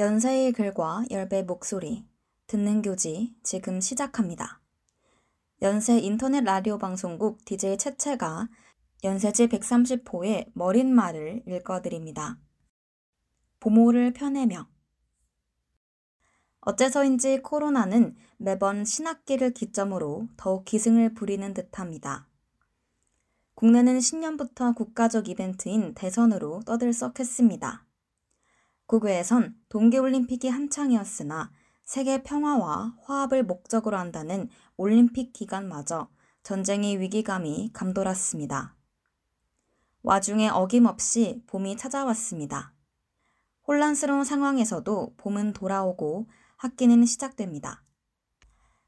연세의 글과 열배 목소리, 듣는 교지 지금 시작합니다. 연세 인터넷 라디오 방송국 DJ 채채가 연세지 130호의 머린 말을 읽어드립니다. 보모를 펴내며 어째서인지 코로나는 매번 신학기를 기점으로 더욱 기승을 부리는 듯합니다. 국내는 신년부터 국가적 이벤트인 대선으로 떠들썩했습니다. 국외에선 동계올림픽이 한창이었으나 세계 평화와 화합을 목적으로 한다는 올림픽 기간마저 전쟁의 위기감이 감돌았습니다. 와중에 어김없이 봄이 찾아왔습니다. 혼란스러운 상황에서도 봄은 돌아오고 학기는 시작됩니다.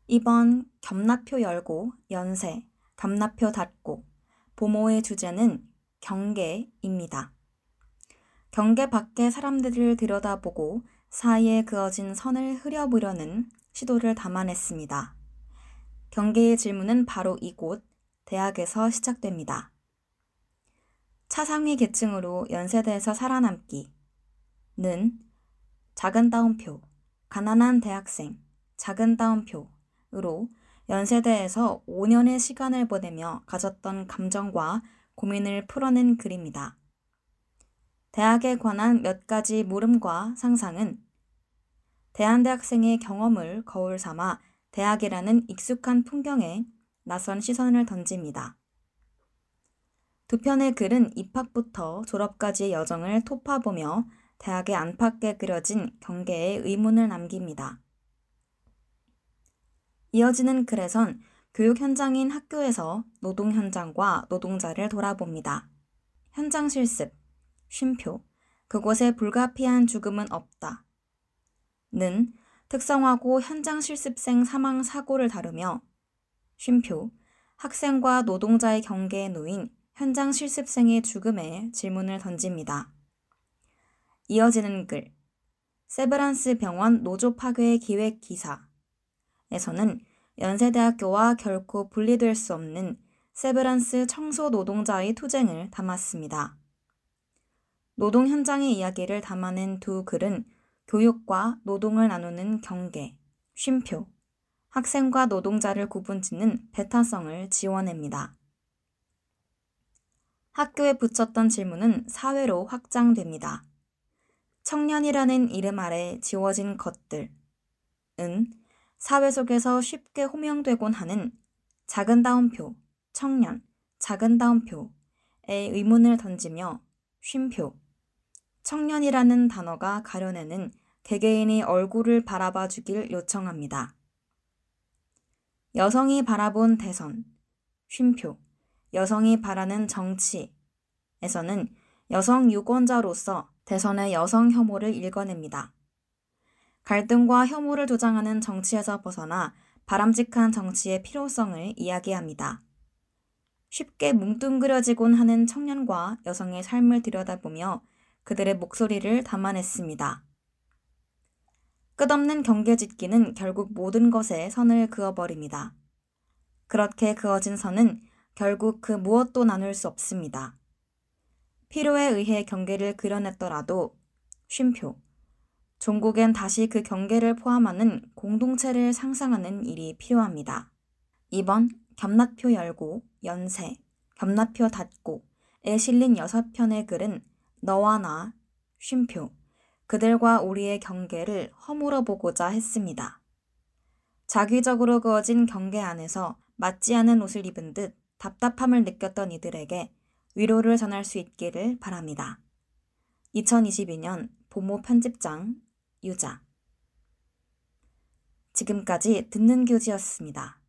이번 겸납표 열고 연세, 겸납표 닫고 보모의 주제는 경계입니다. 경계 밖의 사람들을 들여다보고 사이에 그어진 선을 흐려보려는 시도를 담아냈습니다. 경계의 질문은 바로 이곳 대학에서 시작됩니다. 차상위 계층으로 연세대에서 살아남기 는 작은 따옴표, 가난한 대학생, 작은 따옴표로 연세대에서 5년의 시간을 보내며 가졌던 감정과 고민을 풀어낸 글입니다. 대학에 관한 몇 가지 물음과 상상은 대한대학생의 경험을 거울 삼아 대학이라는 익숙한 풍경에 낯선 시선을 던집니다. 두 편의 글은 입학부터 졸업까지의 여정을 토파보며 대학의 안팎에 그려진 경계에 의문을 남깁니다. 이어지는 글에선 교육 현장인 학교에서 노동 현장과 노동자를 돌아봅니다. 현장 실습, 쉼표, 그곳에 불가피한 죽음은 없다. 는 특성화고 현장 실습생 사망 사고를 다루며 쉼표, 학생과 노동자의 경계에 놓인 현장 실습생의 죽음에 질문을 던집니다. 이어지는 글, 세브란스 병원 노조 파괴 기획 기사에서는 연세대학교와 결코 분리될 수 없는 세브란스 청소 노동자의 투쟁을 담았습니다. 노동 현장의 이야기를 담아낸 두 글은 교육과 노동을 나누는 경계, 쉼표, 학생과 노동자를 구분짓는 배타성을 지원합니다. 학교에 붙였던 질문은 사회로 확장됩니다. 청년이라는 이름 아래 지워진 것들은 사회 속에서 쉽게 호명되곤 하는 작은 다운표, 청년, 작은 다운표에 의문을 던지며 쉼표, 청년이라는 단어가 가려내는 개개인의 얼굴을 바라봐 주길 요청합니다. 여성이 바라본 대선, 쉼표, 여성이 바라는 정치에서는 여성 유권자로서 대선의 여성 혐오를 읽어냅니다. 갈등과 혐오를 조장하는 정치에서 벗어나 바람직한 정치의 필요성을 이야기합니다. 쉽게 뭉뚱그려지곤 하는 청년과 여성의 삶을 들여다보며 그들의 목소리를 담아냈습니다. 끝없는 경계짓기는 결국 모든 것에 선을 그어버립니다. 그렇게 그어진 선은 결국 그 무엇도 나눌 수 없습니다. 필요에 의해 경계를 그려냈더라도 쉼표. 종국엔 다시 그 경계를 포함하는 공동체를 상상하는 일이 필요합니다. 2번 겸납표 열고 연세, 겸납표 닫고에 실린 6편의 글은 너와 나, 쉼표, 그들과 우리의 경계를 허물어 보고자 했습니다. 자기적으로 그어진 경계 안에서 맞지 않은 옷을 입은 듯 답답함을 느꼈던 이들에게 위로를 전할 수 있기를 바랍니다. 2022년 보모 편집장 유자 지금까지 듣는 교지였습니다.